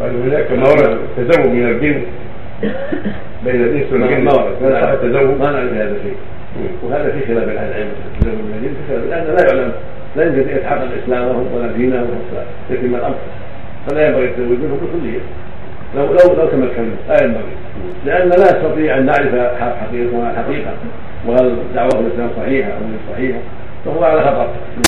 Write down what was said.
هناك ما ورد التزوج من الجن. بين الإنس والجن ما ورد صح التزوج ما نعرف هذا الشيء وهذا في خلاف أهل العلم التزوج من الجن في خلاف لأن لا يعلم. لا يمكن ان يتحقق اسلامهم ولا دينهم يتم الأمر. فلا ينبغي التزوج منهم بكليه لو لو لو تمكنوا. لا ينبغي. لأن لا نستطيع أن نعرف حقيقه الحقيقة وهل دعوة الإسلام صحيحة أو غير صحيحة. فهو على خطر